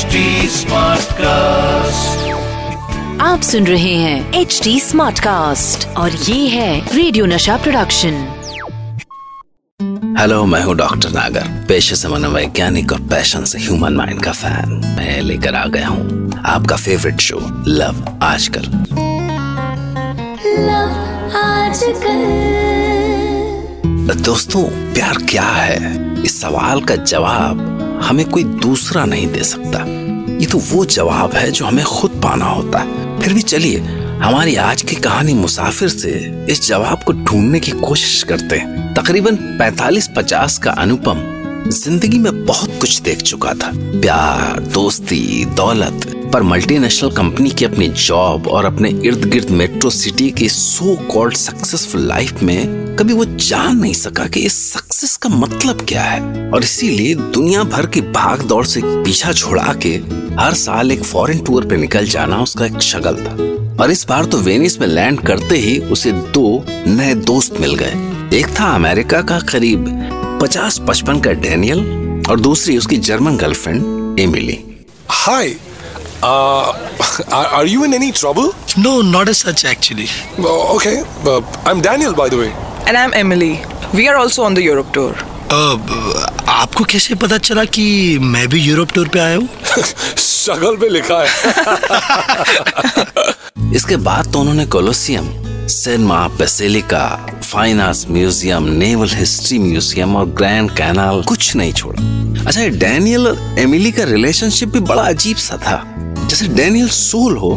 HD Smartcast. आप सुन रहे हैं एच डी स्मार्ट कास्ट और ये है रेडियो नशा प्रोडक्शन हेलो मैं हूँ डॉक्टर नागर पेशे से मनोवैज्ञानिक और पैशन से ह्यूमन माइंड का फ़ैन मैं लेकर आ गया हूँ आपका फेवरेट शो लव आजकल। दोस्तों प्यार क्या है? इस सवाल का जवाब हमें कोई दूसरा नहीं दे सकता। ये तो वो जवाब है जो हमें खुद पाना होता है। फिर भी चलिए, हमारी आज की कहानी मुसाफिर से इस जवाब को ढूँढने की कोशिश करते हैं। तकरीबन 45-50 का अनुपम ज़िंदगी में बहुत कुछ देख चुका था। प्यार, दोस्ती, दौलत, पर मल्टीनेशनल कंपनी की अपनी जॉब और अपने इर्द गिर्द मेट्रो सिटी की सो कॉल्ड सक्सेसफुल लाइफ में कभी वो जान नहीं सका कि इस सक्सेस का मतलब क्या है और इसीलिए दुनिया भर की भाग दौड़ से पीछा छुड़ा के हर साल एक फॉरेन टूर पे निकल जाना उसका एक शगल था और इस बार तो वेनिस में लैंड करते ही उसे दो नए दोस्त मिल गए एक था अमेरिका का करीब पचास पचपन का डेनियल और दूसरी उसकी German girlfriend Emily Hi. Uh, are, are you in any trouble? No, not as such actually. Uh, okay. Uh, I'm Daniel, by the way. And I'm Emily. We are also on the Europe tour. अब आपको कैसे पता चला कि मैं भी Europe tour पे आया हूँ? शगल पे लिखा है। इसके बाद तो उन्होंने Colosseum cinema basilica fine arts museum naval history museum और ग्रैंड कैनाल कुछ नहीं छोड़ा। अच्छा ये डैनियल और एमिली का रिलेशनशिप भी बड़ा अजीब सा था। जैसे डैनियल सोल हो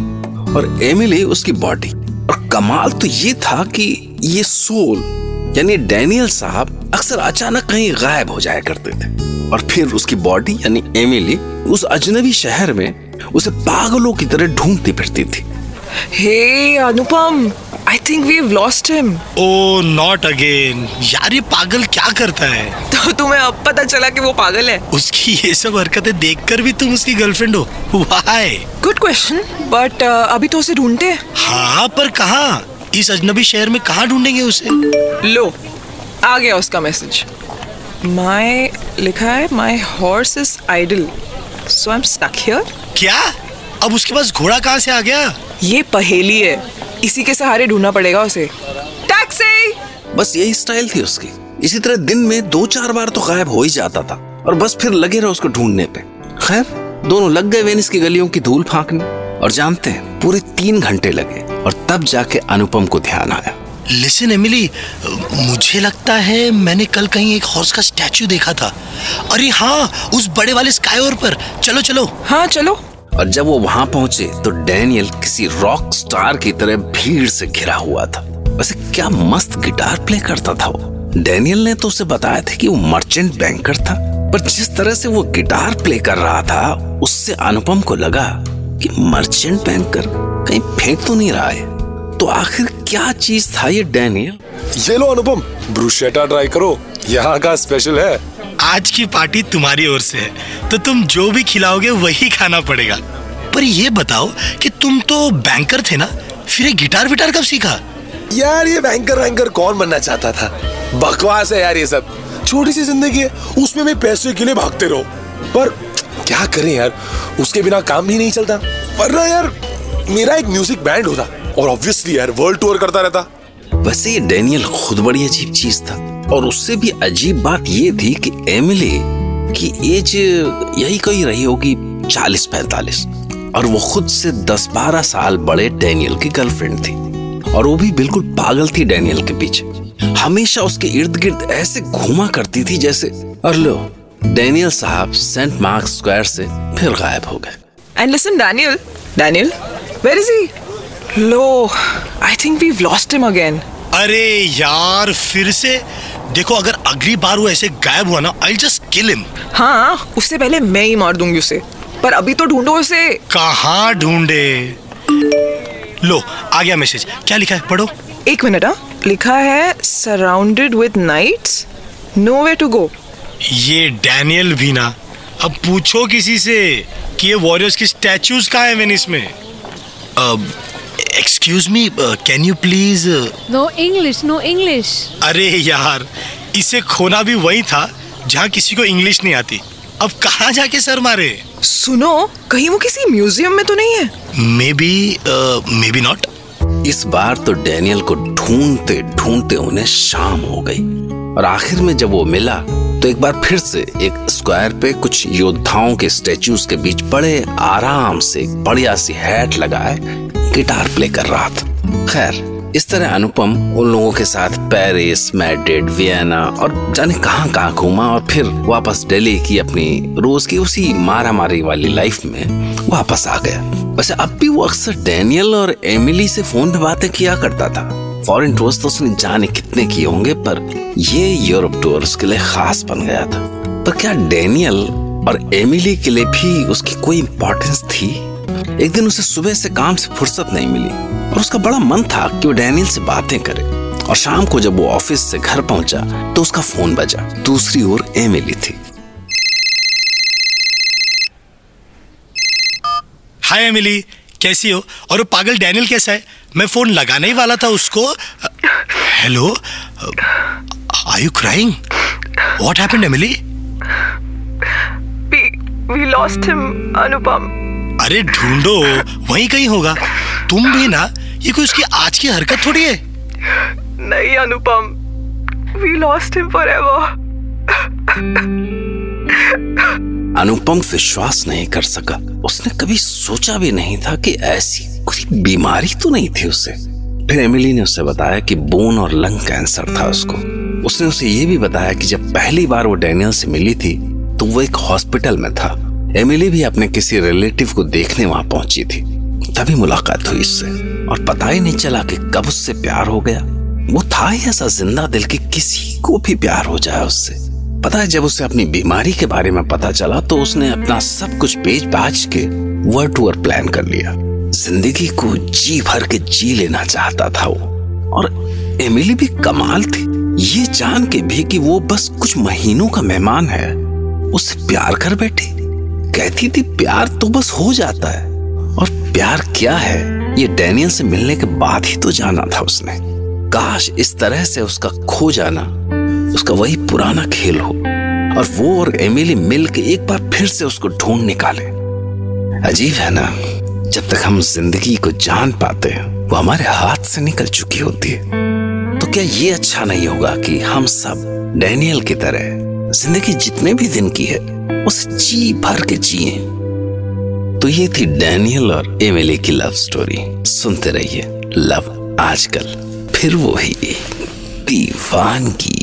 और एमिली उसकी बॉडी और कमाल तो ये था कि ये सोल यानी डैनियल साहब अक्सर अचानक कहीं गायब हो जाया करते थे। और फिर उसकी बॉडी यानी एमिली उस अजनबी शहर में उसे पागलों की तरह ढूंढती फिरती थी। Hey, Anupam. I think we've lost him. Oh not again यार ये पागल क्या करता है? तो तुम्हें अब पता चला कि वो पागल है। उसकी ये सब हरकतें देखकर भी तुम उसकी गर्लफ्रेंड हो। वाई गुड क्वेश्चन बट अभी तो उसे ढूंढते हैं। हाँ पर कहाँ? इस अजनबी शहर में कहाँ ढूंढेंगे उसे? लो आ गया उसका मैसेज माय लिखा है my horse is idle so I am stuck here क्या? अब उसके पास घोड़ा कहाँ से आ गया? ये पहेली है. इसी के सहारे ढूंढना पड़ेगा उसे. टैक्सी बस यही स्टाइल थी उसकी. इसी तरह दिन में दो चार बार तो गायब हो ही जाता था. और बस फिर लगे रहो उसको ढूँढने पे. खैर दोनों लग गए वेनिस की गलियों की धूल फांकने. और जानते हैं पूरे तीन घंटे लगे और तब जाके अनुपम को ध्यान आया। लिसन एमिली मुझे लगता है मैंने कल कहीं एक हॉर्स का स्टैचू देखा था। अरे हाँ उस बड़े वाले स्काई पर। चलो चलो। हाँ चलो। और जब वो वहाँ पहुँचे तो डैनियल किसी रॉक स्टार की तरह भीड़ से घिरा हुआ था। वैसे क्या मस्त गिटार प्ले करता था वो। डैनियल ने तो उसे बताया था कि वो मर्चेंट बैंकर था पर जिस तरह से वो गिटार प्ले कर रहा था उससे अनुपम को लगा कि मर्चेंट बैंकर कहीं फेंक तो नहीं रहा है। तो आखिर क्या चीज़ था ये डैनियल ये लो अनुपम ब्रूशेटा ट्राई करो। यहाँ का स्पेशल है। आज की पार्टी तुम्हारी ओर से है। तो तुम जो भी खिलाओगे वही खाना पड़ेगा। पर ये बताओ कि तुम तो बैंकर थे ना? फिर ये गिटार विटार कब सीखा? यार ये बैंकर वैंकर कौन बनना चाहता था? बकवास है यार ये सब। छोटी सी ज़िंदगी है उसमें भी पैसे के लिए भागते रहो। पर क्या करें यार? उसके बिना काम भी नहीं चलता। वरना यार, मेरा एक म्यूज़िक बैंड होता। और ऑब्वियसली यार वर्ल्ड टूर करता रहता। वैसे ये डैनियल खुद बड़ी अजीब चीज़ था। और उससे भी अजीब बात ये थी कि एमिली की एज यही कोई रही होगी, चालीस पैंतालीस। और वो खुद से दस बारह साल बड़े डेनियल की गर्लफ्रेंड थी। और वो भी बिल्कुल पागल थी डेनियल के पीछे। हमेशा उसके इर्द गिर्द ऐसे घूमा करती थी जैसे और लो डैनियल साहब सेंट मार्क स्क्वायर से फिर गायब हो गए। And listen Daniel Daniel where is he low I think we lost him again अरे यार फिर से? देखो अगर अगली बार वो ऐसे गायब हुआ ना आई जस्ट किल हिम हाँ उससे पहले मैं ही मार दूँगी उसे। पर अभी तो ढूंढो उसे। कहाँ ढूंढे? लो आ गया मैसेज क्या लिखा है? पढ़ो। एक मिनट हाँ। लिखा है surrounded with knights no way to go ये डैनियल भी ना। अब पूछो किसी से कि ये वॉरियर्स की स्टैचूज कहाँ है वेनिस में? Excuse me can you please No English, no English. अरे यार इसे खोना भी वही था जहाँ किसी को इंग्लिश नहीं आती। अब कहाँ जाके सर मारे? सुनो कहीं वो किसी म्यूज़ियम में तो नहीं है? Maybe maybe not इस बार तो डैनियल को ढूंढते ढूंढते उन्हें शाम हो गई। और आखिर में जब वो मिला तो एक बार फिर से एक स्क्वायर पे कुछ योद्धाओं के स्टेच्यूज के बीच बड़े आराम से बढ़िया सी हैट लगाए गिटार प्ले कर रहा था। खैर, इस तरह अनुपम उन लोगों के साथ पेरिस मैड्रिड वियना और जाने कहाँ कहाँ घूमा और फिर वापस दिल्ली की अपनी रोज की उसी मारा मारी वाली लाइफ में वापस आ गया। वैसे अब भी वो अक्सर डैनियल और एमिली से फ़ोन पे बातें किया करता था। फॉरेन टूर्स तो उसने जाने कितने किए होंगे, पर ये यूरोप टूर उसके लिए खास बन गया था। पर क्या डैनियल और एमिली के लिए भी उसकी कोई इंपॉर्टेंस थी? एक दिन उसे सुबह से काम से फुर्सत नहीं मिली और उसका बड़ा मन था कि वो डैनियल से बातें करे। और शाम को जब वो ऑफ़िस से घर पहुँचा तो उसका फ़ोन बजा। दूसरी ओर एमिली थी। हाय एमिली कैसी हो? और वो पागल डैनियल कैसा है? मैं फ़ोन लगाने ही वाला था उसको। Hello are you crying what happened Emily we lost him, Anupam. अरे ढूंढो वहीं कहीं होगा। तुम भी ना ये कोई उसकी आज की हरकत थोड़ी है? नहीं अनुपम We lost him forever. अनुपम विश्वास नहीं कर सका। उसने कभी सोचा भी नहीं था कि ऐसी कोई बीमारी तो नहीं थी उसे। फिर एमिली ने उसे बताया कि बोन और लंग कैंसर था उसको। उसने उसे ये भी बताया कि जब पहली बार वो डैनियल से मिली थी तो वो एक हॉस्पिटल में था। एमिली भी अपने किसी रिलेटिव को देखने वहाँ पहुँची थी। तभी मुलाकात हुई इससे और पता ही नहीं चला कि कब उससे प्यार हो गया। वो था ही ऐसा ज़िंदा दिल कि किसी को भी प्यार हो जाए उससे। पता है, जब उसे अपनी बीमारी के बारे में पता चला तो उसने अपना सब कुछ बेच बाज के वर्ल्ड टूर प्लान कर लिया। ज़िंदगी को जी भर के जी लेना चाहता था वो। और एमिली भी कमाल थी। ये जान के भी कि वो बस कुछ महीनों का मेहमान है। उससे प्यार कर बैठी। कहती थी, प्यार तो बस हो जाता है। और प्यार क्या है? ये डैनियल से मिलने के बाद ही तो जाना था उसने। काश इस तरह से उसका खो जाना। उसका वही पुराना खेल हो। और वो और एमिली मिल के एक बार फिर से उसको ढूंढ निकाले। अजीब है ना, जब तक हम ज़िंदगी को जान पाते हैं, वो हमारे हाथ से निकल चुकी होती है। तो क्या ये अच्छा नहीं होगा कि हम सब डैनियल की तरह ज़िंदगी जितने भी दिन की है, उसे जी भर के जिए? तो ये थी डैनियल और एमिली की लव स्टोरी। सुनते रहिए लव आजकल, फिर वो ही। दीवानगी।